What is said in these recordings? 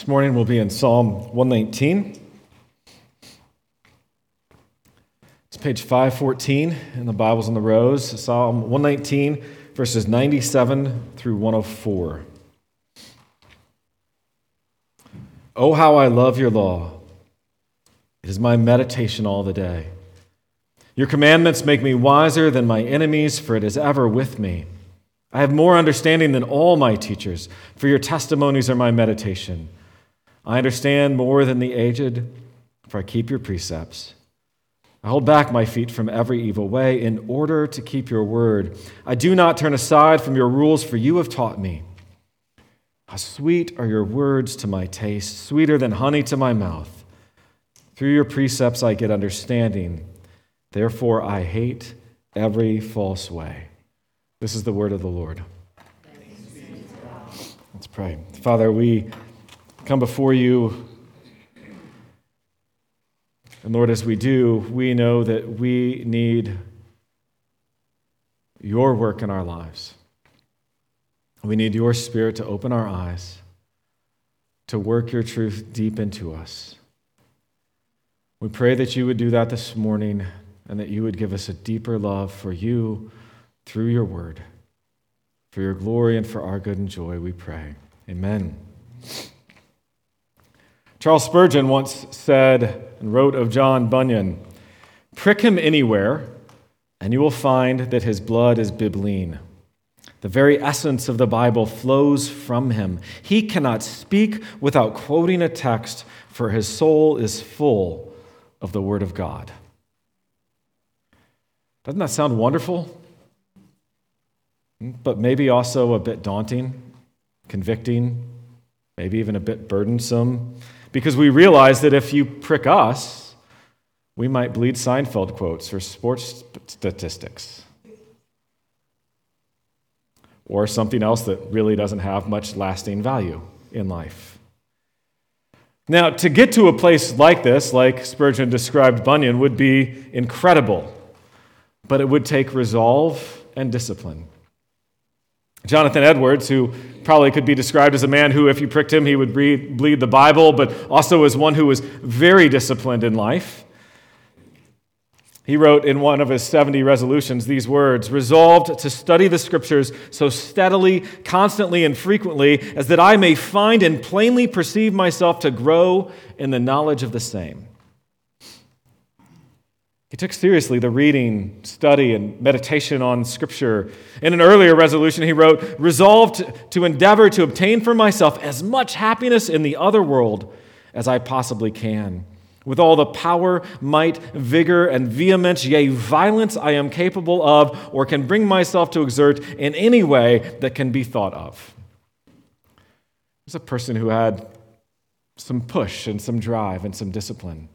This morning we'll be in Psalm 119. It's page 514 in the Bibles on the rows. Psalm 119, verses 97 through 104. Oh, how I love your law! It is my meditation all the day. Your commandments make me wiser than my enemies, for it is ever with me. I have more understanding than all my teachers, for your testimonies are my meditation. I understand more than the aged, for I keep your precepts. I hold back my feet from every evil way in order to keep your word. I do not turn aside from your rules, for you have taught me. How sweet are your words to my taste, sweeter than honey to my mouth. Through your precepts I get understanding. Therefore I hate every false way. This is the word of the Lord. Let's pray. Father, we come before you. And Lord, as we do, we know that we need your work in our lives. We need your spirit to open our eyes, to work your truth deep into us. We pray that you would do that this morning and that you would give us a deeper love for you through your word. For your glory and for our good and joy, we pray. Amen. Charles Spurgeon once said and wrote of John Bunyan Prick him anywhere, and you will find that his blood is bibline. The very essence of the Bible flows from him. He cannot speak without quoting a text, for his soul is full of the Word of God. Doesn't that sound wonderful? Hmm, but maybe also a bit daunting, convicting, maybe even a bit burdensome because we realize that if you prick us, we might bleed Seinfeld quotes or sports statistics. Or something else that really doesn't have much lasting value in life. Now, to get to a place like this, like Spurgeon described Bunyan, would be incredible, but it would take resolve and discipline. Jonathan Edwards, who probably could be described as a man who, if you pricked him, he would bleed the Bible, but also as one who was very disciplined in life. He wrote in one of his 70 resolutions these words Resolved to study the scriptures so steadily, constantly, and frequently as that I may find and plainly perceive myself to grow in the knowledge of the same. He took seriously the reading, study, and meditation on Scripture. In an earlier resolution, he wrote, Resolved to endeavor to obtain for myself as much happiness in the other world as I possibly can. With all the power, might, vigor, and vehemence, yea, violence I am capable of or can bring myself to exert in any way that can be thought of. There's a person who had some push and some drive and some discipline.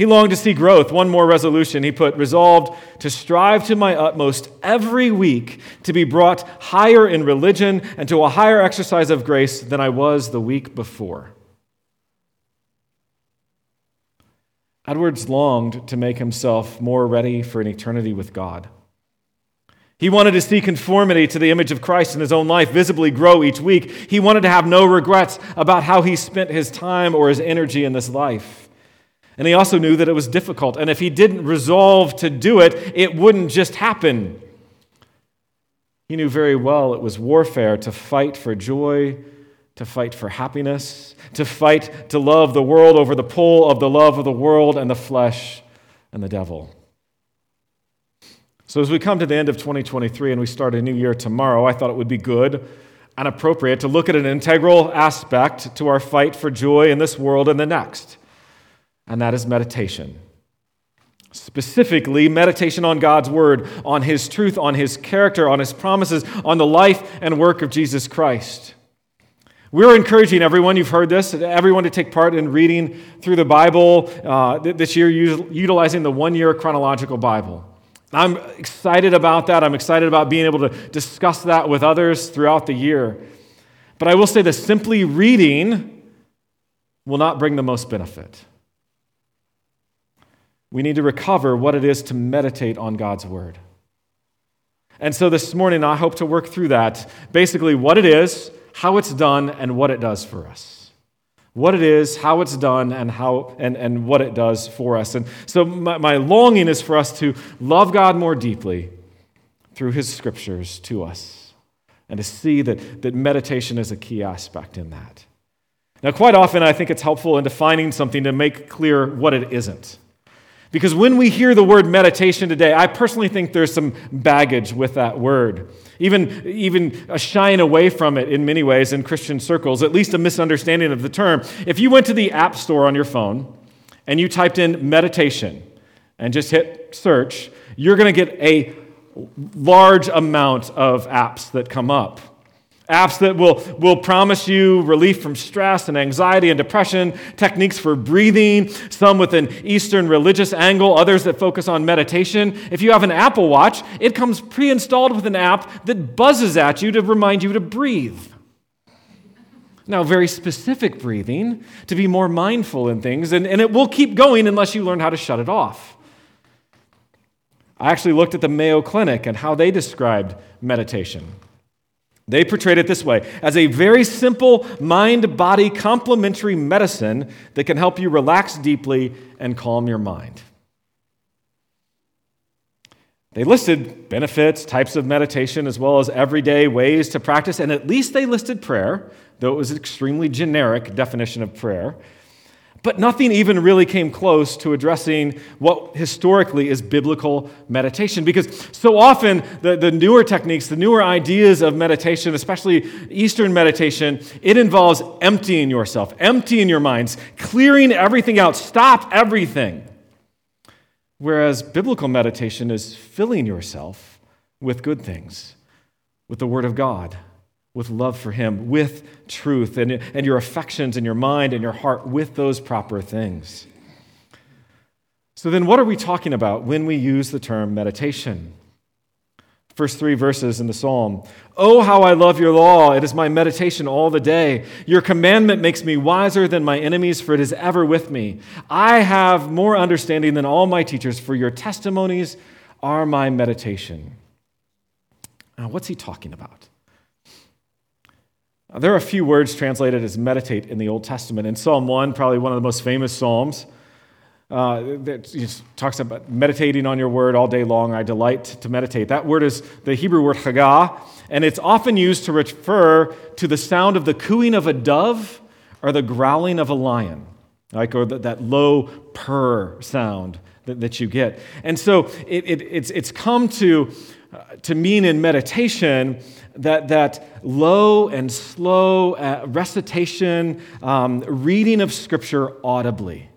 He longed to see growth. One more resolution. He put, resolved to strive to my utmost every week to be brought higher in religion and to a higher exercise of grace than I was the week before. Edwards longed to make himself more ready for an eternity with God. He wanted to see conformity to the image of Christ in his own life visibly grow each week. He wanted to have no regrets about how he spent his time or his energy in this life. And he also knew that it was difficult. And if he didn't resolve to do it, it wouldn't just happen. He knew very well it was warfare to fight for joy, to fight for happiness, to fight to love the world over the pull of the love of the world and the flesh and the devil. So, as we come to the end of 2023 and we start a new year tomorrow, I thought it would be good and appropriate to look at an integral aspect to our fight for joy in this world and the next and that is meditation. Specifically, meditation on God's Word, on His truth, on His character, on His promises, on the life and work of Jesus Christ. We're encouraging everyone, you've heard this, everyone to take part in reading through the Bible uh, this year, utilizing the one year chronological Bible. I'm excited about that. I'm excited about being able to discuss that with others throughout the year. But I will say that simply reading will not bring the most benefit. We need to recover what it is to meditate on God's Word. And so this morning, I hope to work through that basically, what it is, how it's done, and what it does for us. what it is, how it's done, and, how, and, and what it does for us. And so, my, my longing is for us to love God more deeply through His scriptures to us and to see that, that meditation is a key aspect in that. Now, quite often, I think it's helpful in defining something to make clear what it isn't. Because when we hear the word meditation today, I personally think there's some baggage with that word. Even, even a shying away from it in many ways in Christian circles, at least a misunderstanding of the term. If you went to the App Store on your phone and you typed in meditation and just hit search, you're going to get a large amount of apps that come up. Apps that will, will promise you relief from stress and anxiety and depression, techniques for breathing, some with an Eastern religious angle, others that focus on meditation. If you have an Apple Watch, it comes pre installed with an app that buzzes at you to remind you to breathe. Now, very specific breathing to be more mindful in things, and, and it will keep going unless you learn how to shut it off. I actually looked at the Mayo Clinic and how they described meditation. They portrayed it this way as a very simple mind body complementary medicine that can help you relax deeply and calm your mind. They listed benefits, types of meditation, as well as everyday ways to practice, and at least they listed prayer, though it was an extremely generic definition of prayer. But nothing even really came close to addressing what historically is biblical meditation. Because so often, the, the newer techniques, the newer ideas of meditation, especially Eastern meditation, it involves emptying yourself, emptying your minds, clearing everything out, stop everything. Whereas biblical meditation is filling yourself with good things, with the Word of God with love for Him, with truth, and, and your affections and your mind and your heart with those proper things. So, then what are we talking about when we use the term meditation? First three verses in the psalm Oh, how I love your law! It is my meditation all the day. Your commandment makes me wiser than my enemies, for it is ever with me. I have more understanding than all my teachers, for your testimonies are my meditation. Now, what's he talking about? There are a few words translated as meditate in the Old Testament. In Psalm 1, probably one of the most famous Psalms, uh, that talks about meditating on your word all day long. I delight to meditate. That word is the Hebrew word chagah, and it's often used to refer to the sound of the cooing of a dove or the growling of a lion, like or that low purr sound that, that you get. And so it, it, it's, it's come to, uh, to mean in meditation that, that low and slow uh, recitation, um, reading of Scripture audibly.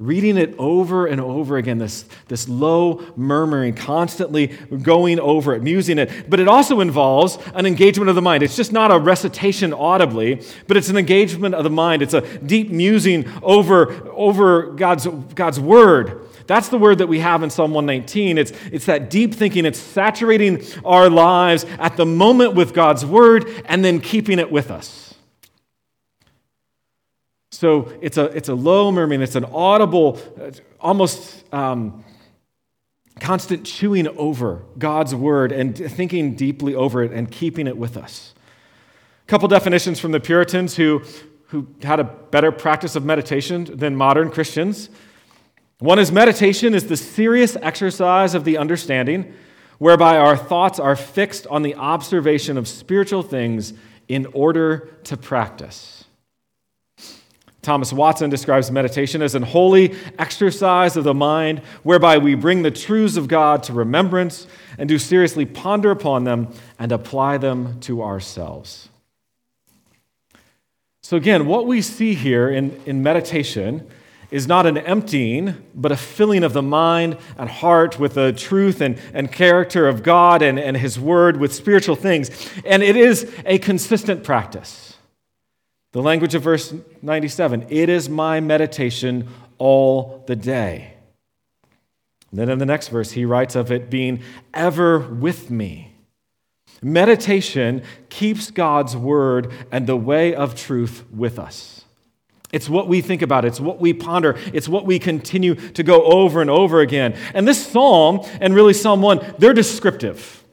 Reading it over and over again, this, this low murmuring, constantly going over it, musing it. But it also involves an engagement of the mind. It's just not a recitation audibly, but it's an engagement of the mind. It's a deep musing over, over God's, God's word. That's the word that we have in Psalm 119. It's, it's that deep thinking, it's saturating our lives at the moment with God's word and then keeping it with us. So it's a, it's a low murmuring, it's an audible, almost um, constant chewing over God's word and thinking deeply over it and keeping it with us. A couple definitions from the Puritans who, who had a better practice of meditation than modern Christians. One is meditation is the serious exercise of the understanding whereby our thoughts are fixed on the observation of spiritual things in order to practice. Thomas Watson describes meditation as an holy exercise of the mind whereby we bring the truths of God to remembrance and do seriously ponder upon them and apply them to ourselves. So, again, what we see here in, in meditation is not an emptying, but a filling of the mind and heart with the truth and, and character of God and, and His Word with spiritual things. And it is a consistent practice. The language of verse 97 it is my meditation all the day. And then in the next verse, he writes of it being ever with me. Meditation keeps God's word and the way of truth with us. It's what we think about, it's what we ponder, it's what we continue to go over and over again. And this psalm, and really Psalm 1, they're descriptive.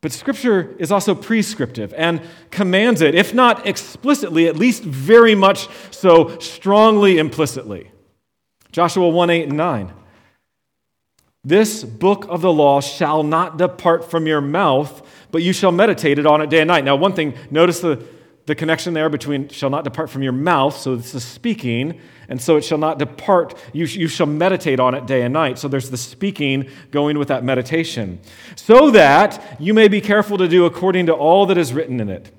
But Scripture is also prescriptive and commands it, if not explicitly, at least very much so strongly implicitly. Joshua 1 8 and 9. This book of the law shall not depart from your mouth, but you shall meditate it on it day and night. Now, one thing, notice the, the connection there between shall not depart from your mouth, so this is speaking, and so it shall not depart. You, you shall meditate on it day and night. So there's the speaking going with that meditation. So that you may be careful to do according to all that is written in it.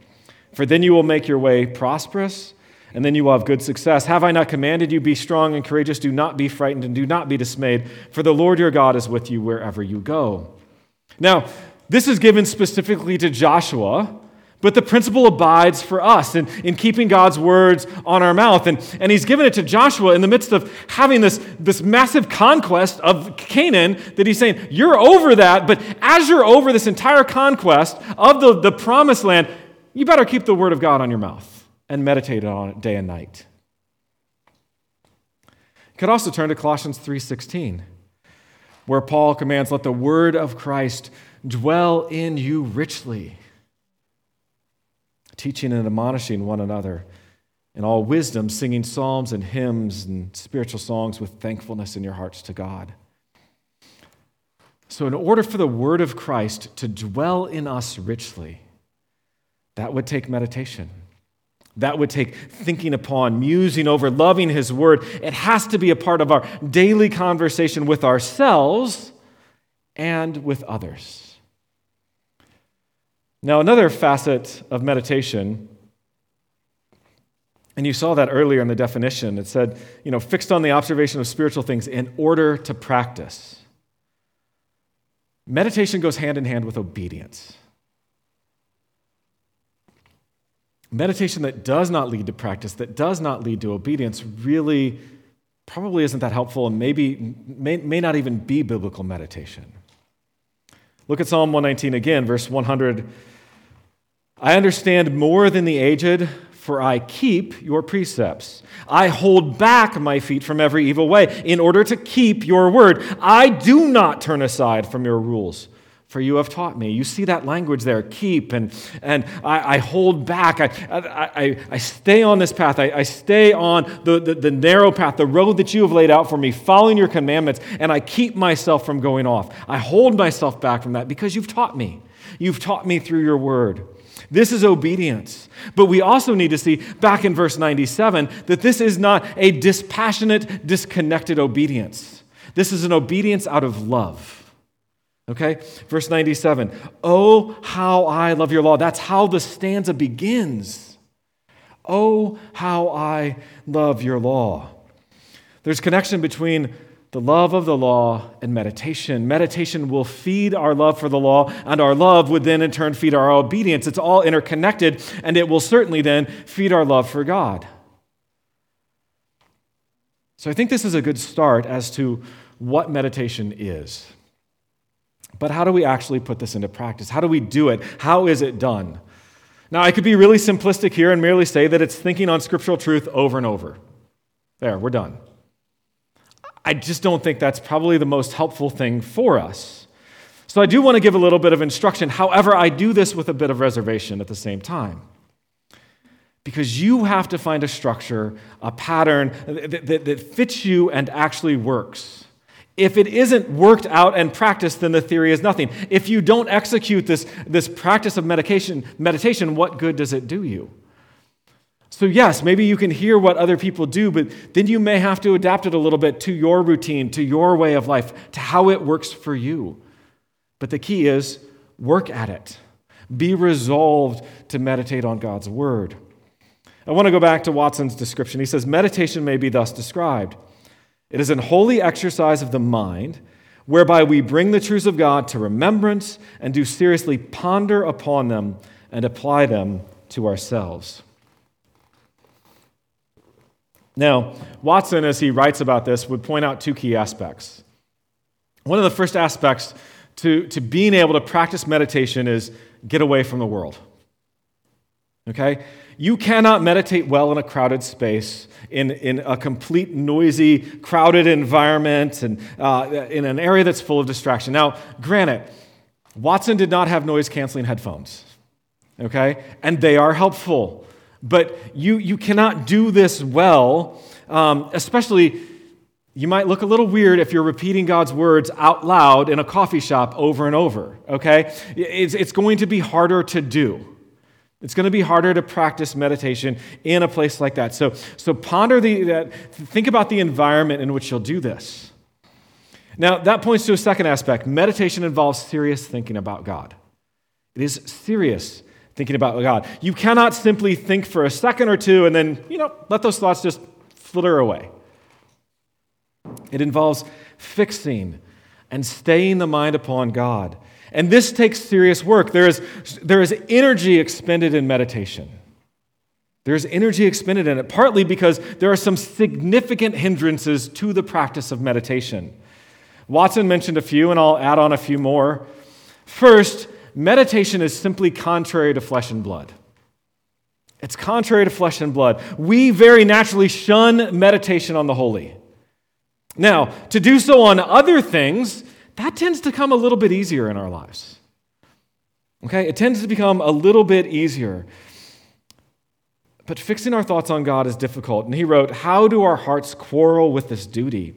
For then you will make your way prosperous and then you will have good success. Have I not commanded you, be strong and courageous? Do not be frightened and do not be dismayed, for the Lord your God is with you wherever you go. Now, this is given specifically to Joshua, but the principle abides for us in, in keeping God's words on our mouth. And, and he's given it to Joshua in the midst of having this, this massive conquest of Canaan that he's saying, You're over that, but as you're over this entire conquest of the, the promised land, you better keep the word of God on your mouth and meditate on it day and night. You could also turn to Colossians 3:16, where Paul commands, "Let the word of Christ dwell in you richly." Teaching and admonishing one another in all wisdom, singing psalms and hymns and spiritual songs with thankfulness in your hearts to God. So, in order for the word of Christ to dwell in us richly, that would take meditation. That would take thinking upon, musing over, loving His Word. It has to be a part of our daily conversation with ourselves and with others. Now, another facet of meditation, and you saw that earlier in the definition, it said, you know, fixed on the observation of spiritual things in order to practice. Meditation goes hand in hand with obedience. meditation that does not lead to practice, that does not lead to obedience, really probably isn't that helpful and maybe may, may not even be biblical meditation. Look at Psalm 119 again, verse 100. I understand more than the aged, for I keep your precepts. I hold back my feet from every evil way in order to keep your word. I do not turn aside from your rules for you have taught me. You see that language there, keep, and, and I, I hold back. I, I, I, stay on this path. I, I stay on the, the, the narrow path, the road that you have laid out for me, following your commandments, and I keep myself from going off. I hold myself back from that because you've taught me. You've taught me through your word. This is obedience. But we also need to see back in verse 97 that this is not a dispassionate, disconnected obedience. This is an obedience out of love. Okay? Verse 97 Oh, how I love your law. That's how the stanza begins. Oh, how I love your law. There's connection between the love of the law and meditation. Meditation will feed our love for the law, and our love would then in turn feed our obedience. It's all interconnected, and it will certainly then feed our love for God. So I think this is a good start as to what meditation is. But how do we actually put this into practice? How do we do it? How is it done? Now, I could be really simplistic here and merely say that it's thinking on scriptural truth over and over. There, we're done. I just don't think that's probably the most helpful thing for us. So I do want to give a little bit of instruction. However, I do this with a bit of reservation at the same time. Because you have to find a structure, a pattern that, that, that fits you and actually works. If it isn't worked out and practiced, then the theory is nothing. If you don't execute this, this practice of medication, meditation, what good does it do you? So, yes, maybe you can hear what other people do, but then you may have to adapt it a little bit to your routine, to your way of life, to how it works for you. But the key is work at it. Be resolved to meditate on God's word. I want to go back to Watson's description. He says, Meditation may be thus described it is an holy exercise of the mind whereby we bring the truths of God to remembrance and do seriously ponder upon them and apply them to ourselves. Now, Watson, as he writes about this, would point out two key aspects. One of the first aspects to, to being able to practice meditation is get away from the world. Okay? You cannot meditate well in a crowded space, in, in a complete, noisy, crowded environment, and uh, in an area that's full of distraction. Now, granted, Watson did not have noise canceling headphones, okay? And they are helpful. But you, you cannot do this well, um, especially you might look a little weird if you're repeating God's words out loud in a coffee shop over and over, okay? It's, it's going to be harder to do. It's going to be harder to practice meditation in a place like that. So, so ponder the, that, think about the environment in which you'll do this. Now, that points to a second aspect. Meditation involves serious thinking about God. It is serious thinking about God. You cannot simply think for a second or two and then, you know, let those thoughts just flitter away. It involves fixing and staying the mind upon God. And this takes serious work. There is, there is energy expended in meditation. There's energy expended in it, partly because there are some significant hindrances to the practice of meditation. Watson mentioned a few, and I'll add on a few more. First, meditation is simply contrary to flesh and blood. It's contrary to flesh and blood. We very naturally shun meditation on the holy. Now, to do so on other things, that tends to come a little bit easier in our lives. Okay? It tends to become a little bit easier. But fixing our thoughts on God is difficult. And he wrote, How do our hearts quarrel with this duty?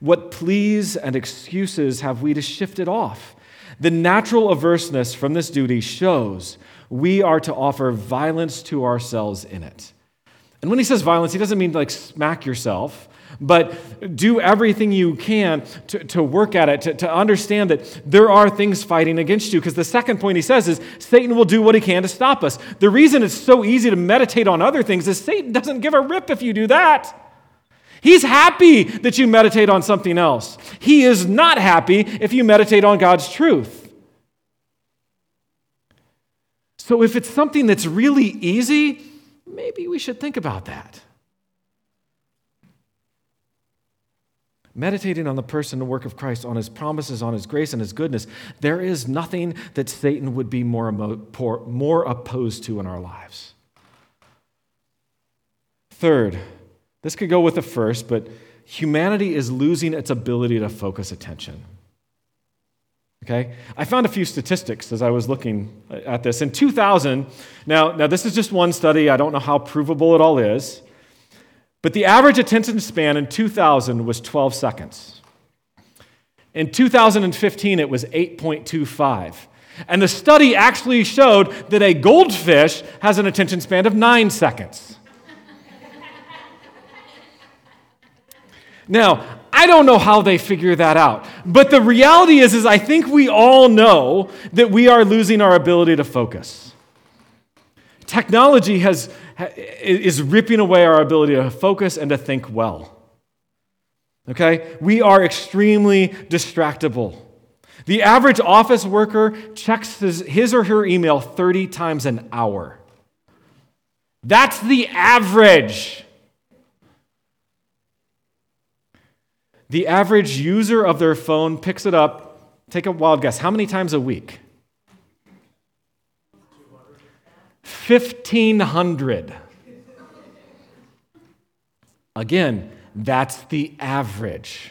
What pleas and excuses have we to shift it off? The natural averseness from this duty shows we are to offer violence to ourselves in it. And when he says violence, he doesn't mean like smack yourself but do everything you can to, to work at it, to, to understand that there are things fighting against you. Because the second point he says is Satan will do what he can to stop us. The reason it's so easy to meditate on other things is Satan doesn't give a rip if you do that. He's happy that you meditate on something else. He is not happy if you meditate on God's truth. So, if it's something that's really easy, maybe we should think about that. Meditating on the person and work of Christ, on his promises, on his grace and his goodness, there is nothing that Satan would be more, more opposed to in our lives. Third, this could go with the first, but humanity is losing its ability to focus attention. Okay? I found a few statistics as I was looking at this. In 2000, now, now this is just one study, I don't know how provable it all is. But the average attention span in 2000 was 12 seconds. In 2015, it was 8.25. And the study actually showed that a goldfish has an attention span of nine seconds. now, I don't know how they figure that out. But the reality is, is I think we all know that we are losing our ability to focus. Technology has, is ripping away our ability to focus and to think well. Okay? We are extremely distractible. The average office worker checks his, his or her email 30 times an hour. That's the average. The average user of their phone picks it up, take a wild guess, how many times a week? 1,500. Again, that's the average.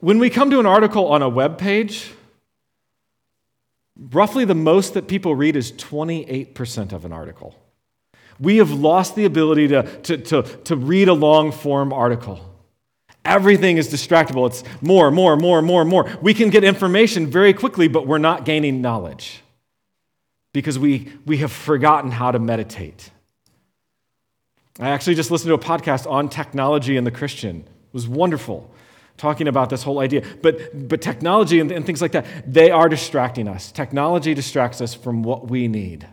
When we come to an article on a web page, roughly the most that people read is 28% of an article. We have lost the ability to, to, to, to read a long form article. Everything is distractible. It's more, more, more, more, more. We can get information very quickly, but we're not gaining knowledge because we, we have forgotten how to meditate. I actually just listened to a podcast on technology and the Christian. It was wonderful talking about this whole idea. But, but technology and, and things like that, they are distracting us. Technology distracts us from what we need.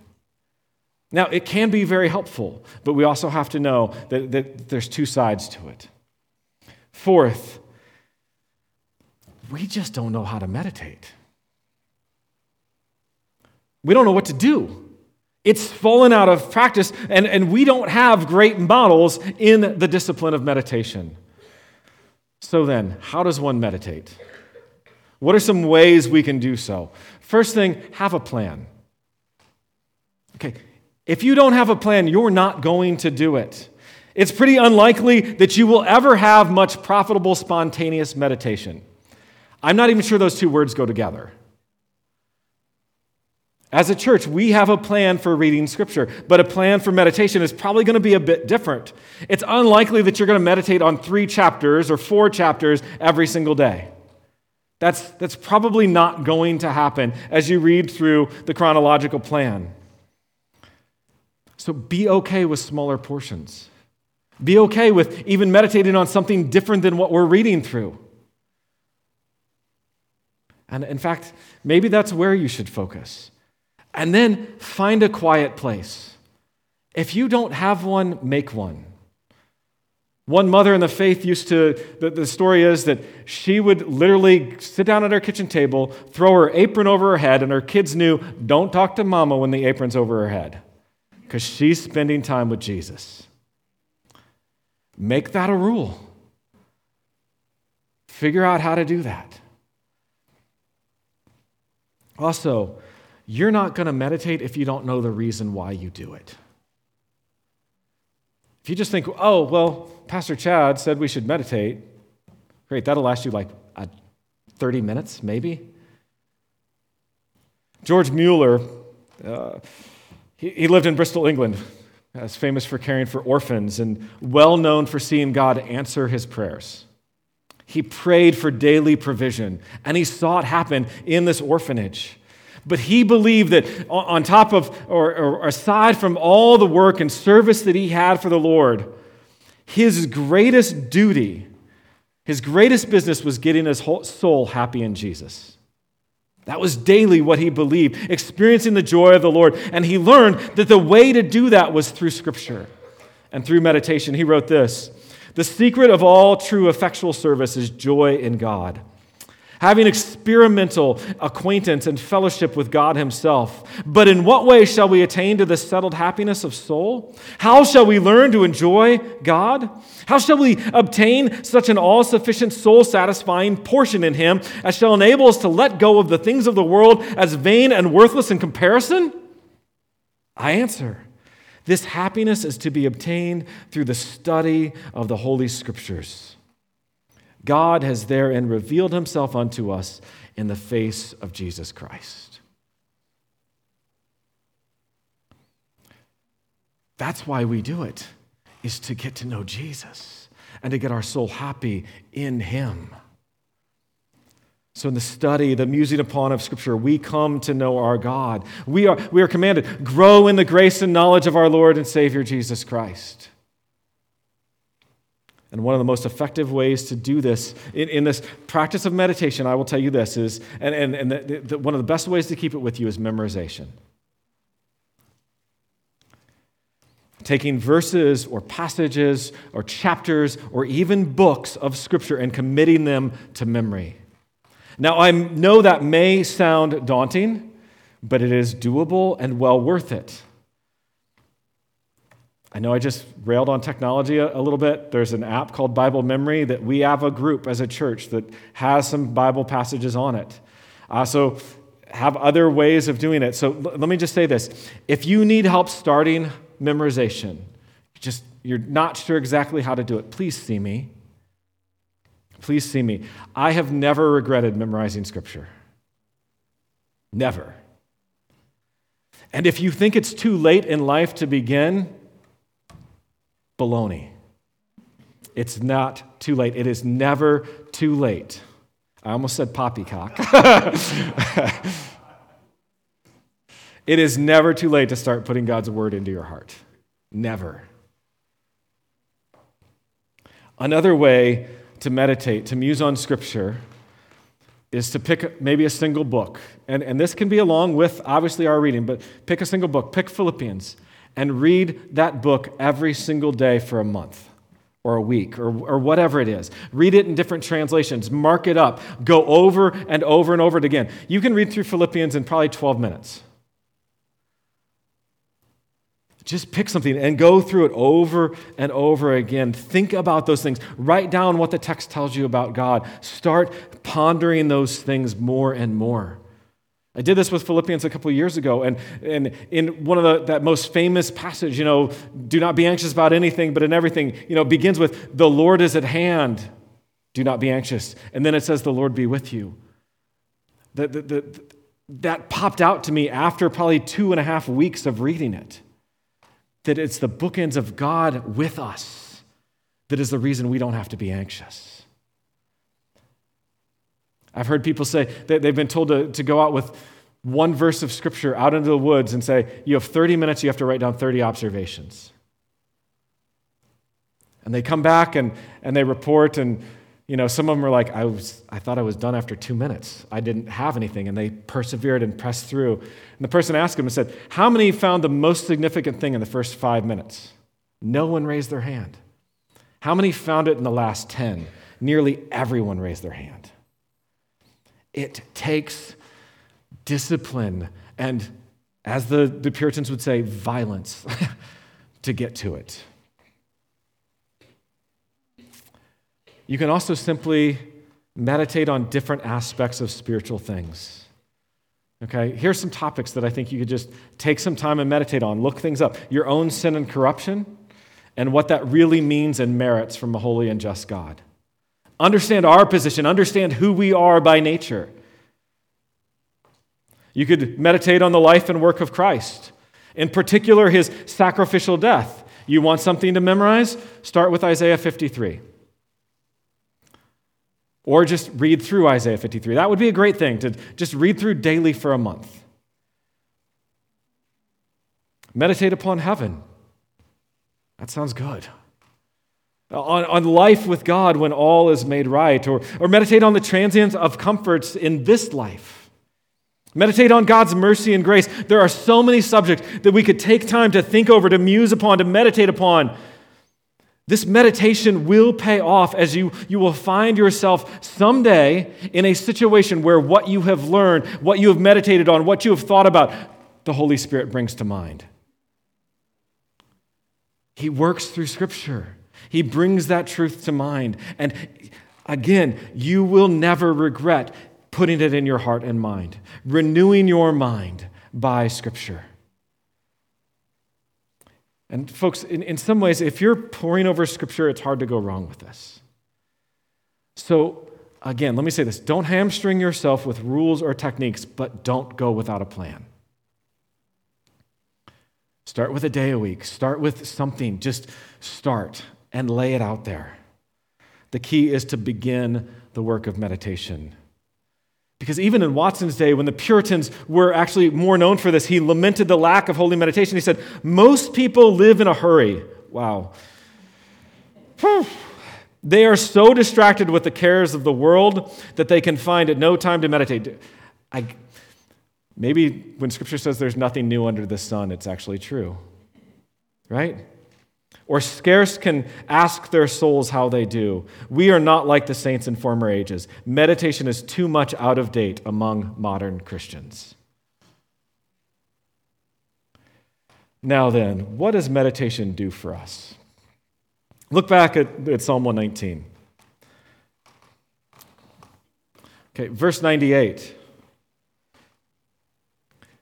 Now, it can be very helpful, but we also have to know that, that there's two sides to it. Fourth, we just don't know how to meditate. We don't know what to do. It's fallen out of practice, and, and we don't have great models in the discipline of meditation. So, then, how does one meditate? What are some ways we can do so? First thing, have a plan. Okay, if you don't have a plan, you're not going to do it. It's pretty unlikely that you will ever have much profitable, spontaneous meditation. I'm not even sure those two words go together. As a church, we have a plan for reading Scripture, but a plan for meditation is probably going to be a bit different. It's unlikely that you're going to meditate on three chapters or four chapters every single day. That's, that's probably not going to happen as you read through the chronological plan. So be okay with smaller portions. Be okay with even meditating on something different than what we're reading through. And in fact, maybe that's where you should focus. And then find a quiet place. If you don't have one, make one. One mother in the faith used to, the, the, story is that she would literally sit down at her kitchen table, throw her apron over her head, and her kids knew, don't talk to mama when the apron's over her head, because she's spending time with Jesus. Make that a rule. Figure out how to do that. Also, you're not going to meditate if you don't know the reason why you do it. If you just think, oh, well, Pastor Chad said we should meditate, great, that'll last you like uh, 30 minutes, maybe. George Mueller, uh, he, he lived in Bristol, England, as famous for caring for orphans and well known for seeing God answer his prayers. He prayed for daily provision, and he saw it happen in this orphanage. But he believed that on top of, or, or, aside from all the work and service that he had for the Lord, his greatest duty, his greatest business was getting his whole soul happy in Jesus. That was daily what he believed, experiencing the joy of the Lord. And he learned that the way to do that was through Scripture and through meditation. He wrote this The secret of all true effectual service is joy in God having experimental acquaintance and fellowship with God Himself. But in what way shall we attain to this settled happiness of soul? How shall we learn to enjoy God? How shall we obtain such an all sufficient, soul satisfying portion in Him as shall enable us to let go of the things of the world as vain and worthless in comparison? I answer. This happiness is to be obtained through the study of the Holy Scriptures. God has therein revealed himself unto us in the face of Jesus Christ. That's why we do it, is to get to know Jesus and to get our soul happy in him. So, in the study, the musing upon of Scripture, we come to know our God. We are, we are commanded, grow in the grace and knowledge of our Lord and Savior Jesus Christ. And one of the most effective ways to do this in, in this practice of meditation, I will tell you this is, and, and, and the, the, one of the best ways to keep it with you is memorization. Taking verses or passages or chapters or even books of Scripture and committing them to memory. Now, I know that may sound daunting, but it is doable and well worth it. I know I just railed on technology a, a, little bit. There's an app called Bible Memory that we have a group as a church that has some Bible passages on it. Uh, so have other ways of doing it. So l- let me just say this. If you need help starting memorization, just you're not sure exactly how to do it, please see me. Please see me. I have never regretted memorizing scripture. Never. And if you think it's too late in life to begin, baloney. It's not too late. It is never too late. I almost said poppycock. it is never too late to start putting God's word into your heart. Never. Another way to meditate, to muse on scripture, is to pick maybe a single book. And, and this can be along with obviously our reading, but pick a single book. Pick Philippians and read that book every single day for a month or a week or, or whatever it is. Read it in different translations, mark it up, go over and over and over it again. You can read through Philippians in probably 12 minutes. Just pick something and go through it over and over again. Think about those things. Write down what the text tells you about God. Start pondering those things more and more. I did this with Philippians a couple years ago, and, and in one of the that most famous passage, you know, do not be anxious about anything, but in everything, you know, begins with the Lord is at hand. Do not be anxious. And then it says, The Lord be with you. The, the, the, that popped out to me after probably two and a half weeks of reading it. That it's the bookends of God with us that is the reason we don't have to be anxious. I've heard people say that they've been told to, to go out with one verse of scripture out into the woods and say, You have 30 minutes, you have to write down 30 observations. And they come back and, and they report, and you know, some of them are like, I, was, I thought I was done after two minutes. I didn't have anything. And they persevered and pressed through. And the person asked them and said, How many found the most significant thing in the first five minutes? No one raised their hand. How many found it in the last 10? Nearly everyone raised their hand. It takes discipline and, as the, the Puritans would say, violence to get to it. You can also simply meditate on different aspects of spiritual things. Okay, here's some topics that I think you could just take some time and meditate on. Look things up. Your own sin and corruption, and what that really means and merits from a holy and just God. Understand our position, understand who we are by nature. You could meditate on the life and work of Christ, in particular, his sacrificial death. You want something to memorize? Start with Isaiah 53. Or just read through Isaiah 53. That would be a great thing to just read through daily for a month. Meditate upon heaven. That sounds good. On, on life with God when all is made right, or, or meditate on the transience of comforts in this life. Meditate on God's mercy and grace. There are so many subjects that we could take time to think over, to muse upon, to meditate upon. This meditation will pay off as you, you will find yourself someday in a situation where what you have learned, what you have meditated on, what you have thought about, the Holy Spirit brings to mind. He works through Scripture, He brings that truth to mind. And again, you will never regret putting it in your heart and mind, renewing your mind by Scripture. And, folks, in, in some ways, if you're poring over Scripture, it's hard to go wrong with this. So, again, let me say this don't hamstring yourself with rules or techniques, but don't go without a plan. Start with a day a week, start with something, just start and lay it out there. The key is to begin the work of meditation. Because even in Watson's day, when the Puritans were actually more known for this, he lamented the lack of holy meditation. He said, Most people live in a hurry. Wow. They are so distracted with the cares of the world that they can find no time to meditate. I, maybe when Scripture says there's nothing new under the sun, it's actually true. Right? Or scarce can ask their souls how they do. We are not like the saints in former ages. Meditation is too much out of date among modern Christians. Now, then, what does meditation do for us? Look back at, at Psalm 119. Okay, verse 98.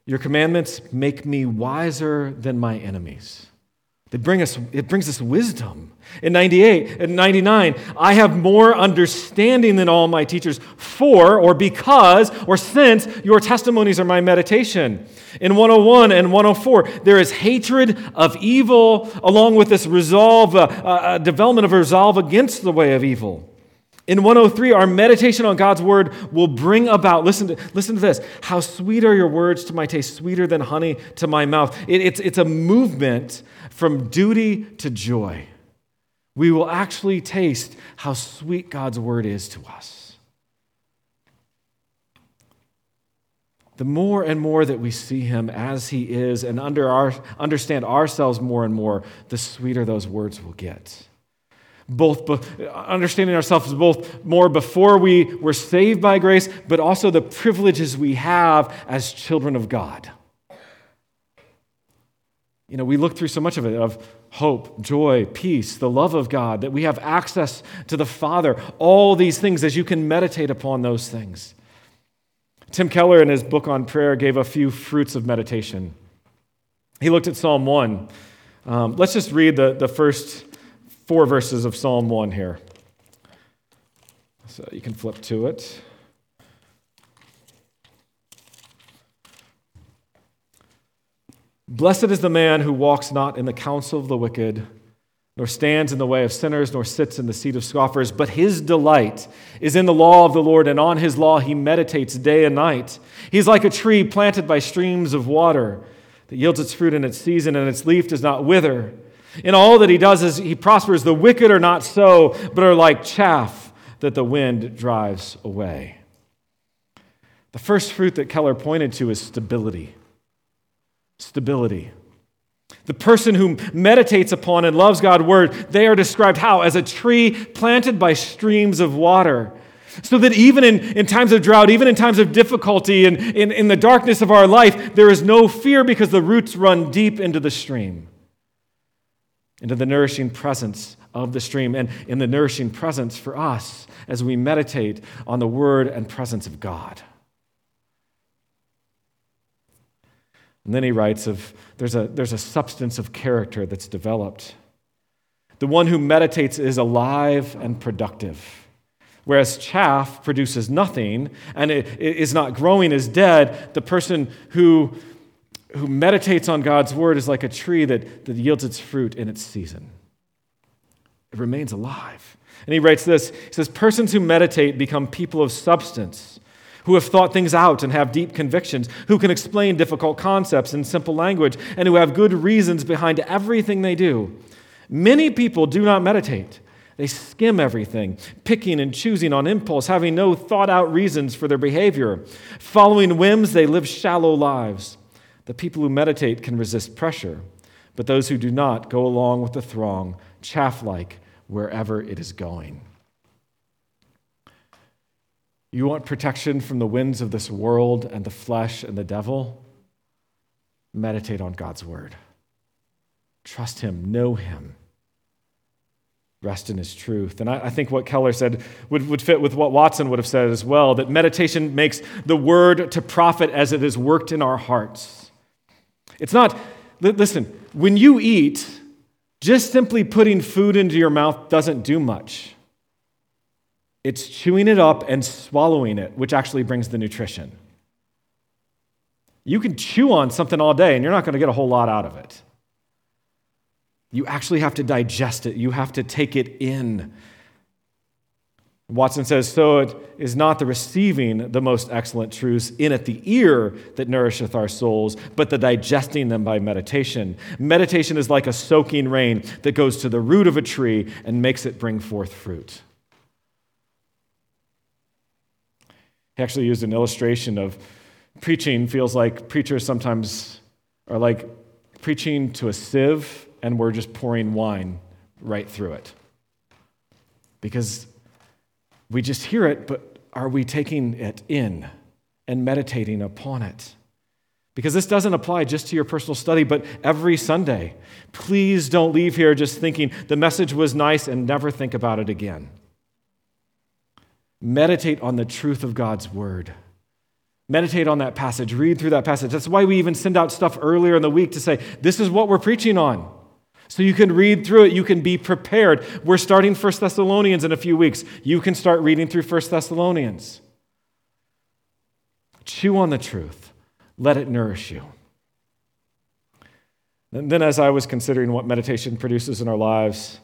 Your commandments make me wiser than my enemies. They bring us, it brings us wisdom. In 98, in 99, I have more understanding than all my teachers, for or because or since your testimonies are my meditation. In 101 and 104, there is hatred of evil along with this resolve, uh, uh, development of resolve against the way of evil. In 103, our meditation on God's word will bring about, listen to, listen to this, how sweet are your words to my taste, sweeter than honey to my mouth. It, it's, it's a movement from duty to joy. We will actually taste how sweet God's word is to us. The more and more that we see him as he is and under our, understand ourselves more and more, the sweeter those words will get both be, understanding ourselves both more before we were saved by grace, but also the privileges we have as children of God. You know, we look through so much of it of hope, joy, peace, the love of God, that we have access to the Father, all these things as you can meditate upon those things. Tim Keller, in his book on prayer, gave a few fruits of meditation. He looked at Psalm 1. Um, let's just read the, the first four verses of Psalm 1 here. So you can flip to it. Blessed is the man who walks not in the counsel of the wicked, nor stands in the way of sinners, nor sits in the seat of scoffers, but his delight is in the law of the Lord, and on his law he meditates day and night. He's like a tree planted by streams of water that yields its fruit in its season, and its leaf does not wither. In all that he does, is he prospers. The wicked are not so, but are like chaff that the wind drives away. The first fruit that Keller pointed to is stability stability. The person who meditates upon and loves God's word, they are described how? As a tree planted by streams of water. So that even in, in times of drought, even in times of difficulty, and in, in the darkness of our life, there is no fear because the roots run deep into the stream, into the nourishing presence of the stream, and in the nourishing presence for us as we meditate on the word and presence of God. And then he writes of there's a, there's a substance of character that's developed. The one who meditates is alive and productive. Whereas chaff produces nothing and it, it is not growing is dead, the person who, who meditates on God's word is like a tree that, that yields its fruit in its season. It remains alive. And he writes this He says, Persons who meditate become people of substance who have thought things out and have deep convictions, who can explain difficult concepts in simple language, and who have good reasons behind everything they do. Many people do not meditate. They skim everything, picking and choosing on impulse, having no thought out reasons for their behavior. Following whims, they live shallow lives. The people who meditate can resist pressure, but those who do not go along with the throng, chaff like, wherever it is going. You want protection from the winds of this world and the flesh and the devil? Meditate on God's word. Trust Him, know Him, rest in His truth. And I, I, think what Keller said would, would fit with what Watson would have said as well that meditation makes the word to profit as it is worked in our hearts. It's not, listen, when you eat, just simply putting food into your mouth doesn't do much. It's chewing it up and swallowing it, which actually brings the nutrition. You can chew on something all day and you're not going to get a whole lot out of it. You actually have to digest it, you have to take it in. Watson says, So it is not the receiving the most excellent truths in at the ear that nourisheth our souls, but the digesting them by meditation. Meditation is like a soaking rain that goes to the root of a tree and makes it bring forth fruit. He actually used an illustration of preaching feels like preachers sometimes are like preaching to a sieve and we're just pouring wine right through it. Because we just hear it, but are we taking it in and meditating upon it? Because this doesn't apply just to your personal study, but every Sunday. Please don't leave here just thinking the message was nice and never think about it again. Meditate on the truth of God's word. Meditate on that passage, read through that passage. That's why we even send out stuff earlier in the week to say, this is what we're preaching on. So you can read through it, you can be prepared. We're starting 1 Thessalonians in a few weeks. You can start reading through 1 Thessalonians. Chew on the truth, let it nourish you. And then, as I was considering what meditation produces in our lives,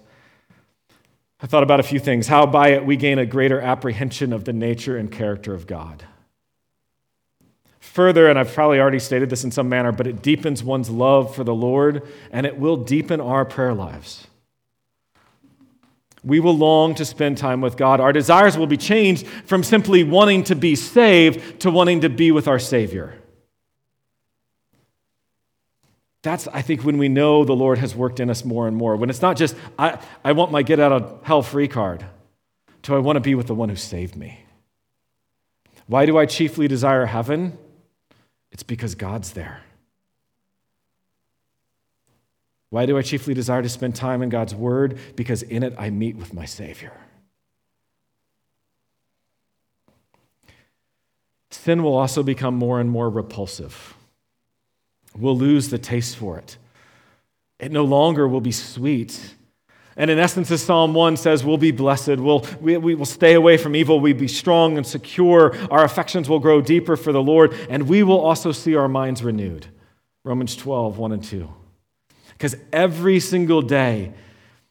I thought about a few things. How by it we gain a greater apprehension of the nature and character of God. Further, and I've probably already stated this in some manner, but it deepens one's love for the Lord and it will deepen our prayer lives. We will long to spend time with God. Our desires will be changed from simply wanting to be saved to wanting to be with our Savior. That's, I think, when we know the Lord has worked in us more and more. When it's not just, I, I want my get out of hell free card, to I want to be with the one who saved me. Why do I chiefly desire heaven? It's because God's there. Why do I chiefly desire to spend time in God's Word? Because in it I meet with my Savior. Sin will also become more and more repulsive we'll lose the taste for it. It no longer will be sweet. And in essence, as Psalm 1 says, we'll be blessed. We'll, we, we will stay away from evil. We'll be strong and secure. Our affections will grow deeper for the Lord. And we will also see our minds renewed. Romans 12, 1 and 2. Because every single day,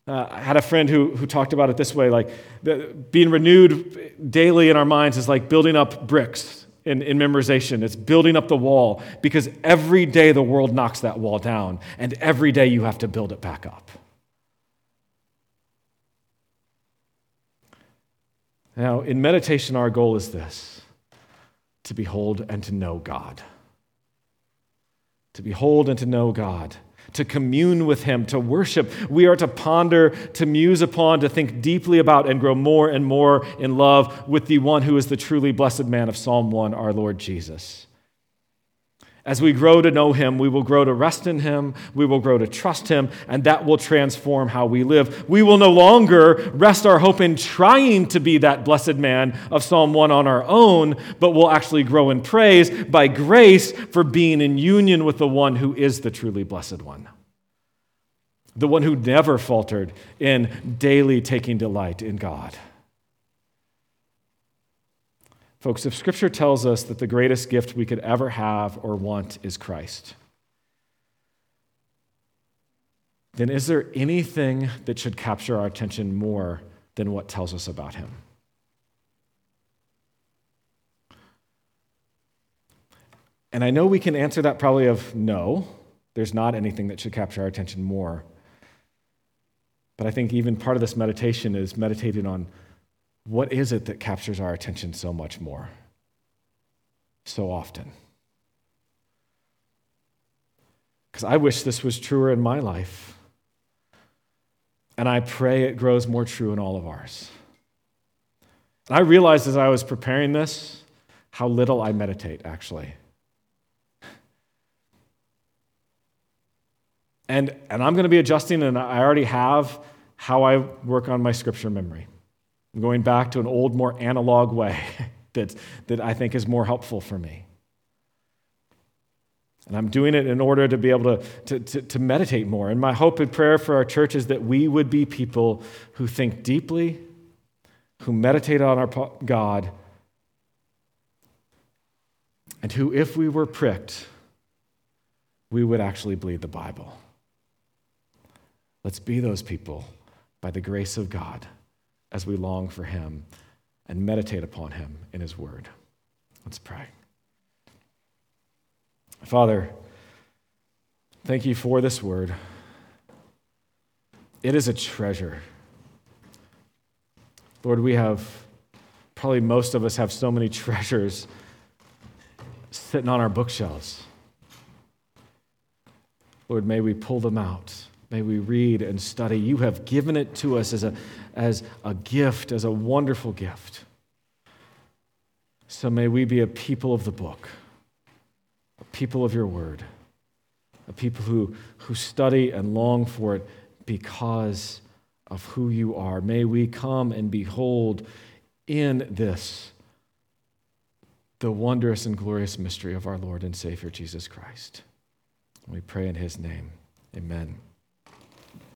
uh, I had a friend who, who talked about it this way like the, being renewed daily in our minds is like building up bricks in, in memorization. It's building up the wall because every day the world knocks that wall down, and every day you have to build it back up. Now, in meditation, our goal is this to behold and to know God. To behold and to know God, to commune with Him, to worship. We are to ponder, to muse upon, to think deeply about, and grow more and more in love with the one who is the truly blessed man of Psalm 1, our Lord Jesus. As we grow to know Him, we will grow to rest in Him, we will grow to trust Him, and that will transform how we live. We will no longer rest our hope in trying to be that blessed man of Psalm 1 on our own, but we'll actually grow in praise by grace for being in union with the one who is the truly blessed one. The one who never faltered in daily taking delight in God. Folks, if Scripture tells us that the greatest gift we could ever have or want is Christ, then is there anything that should capture our attention more than what tells us about Him? And I know we can answer that probably of no, there's not anything that should capture our attention more. But I think even part of this meditation is meditating on what is it that captures our attention so much more, so often? Because I wish this was truer in my life. And I pray it grows more true in all of ours. And I realized as I was preparing this how little I meditate, actually. And, and I'm going to be adjusting, and I already have how I work on my scripture memory. I'm going back to an old, more analog way that, that I think is more helpful for me. And I'm doing it in order to be able to, to, to, to, meditate more. And my hope and prayer for our church is that we would be people who think deeply, who meditate on our God, and who, if we were pricked, we would actually bleed the Bible. Let's be those people by the grace of God as we long for Him and meditate upon Him in His Word. Let's pray. Father, thank you for this Word. It is a treasure. Lord, we have, probably most of us have so many treasures sitting on our bookshelves. Lord, may we pull them out. May we read and study. You have given it to us as a, as a gift, as a wonderful gift. So may we be a people of the book, a people of your word, a people who, who study and long for it because of who you are. May we come and behold in this the wondrous and glorious mystery of our Lord and Savior Jesus Christ. We pray in his name. Amen.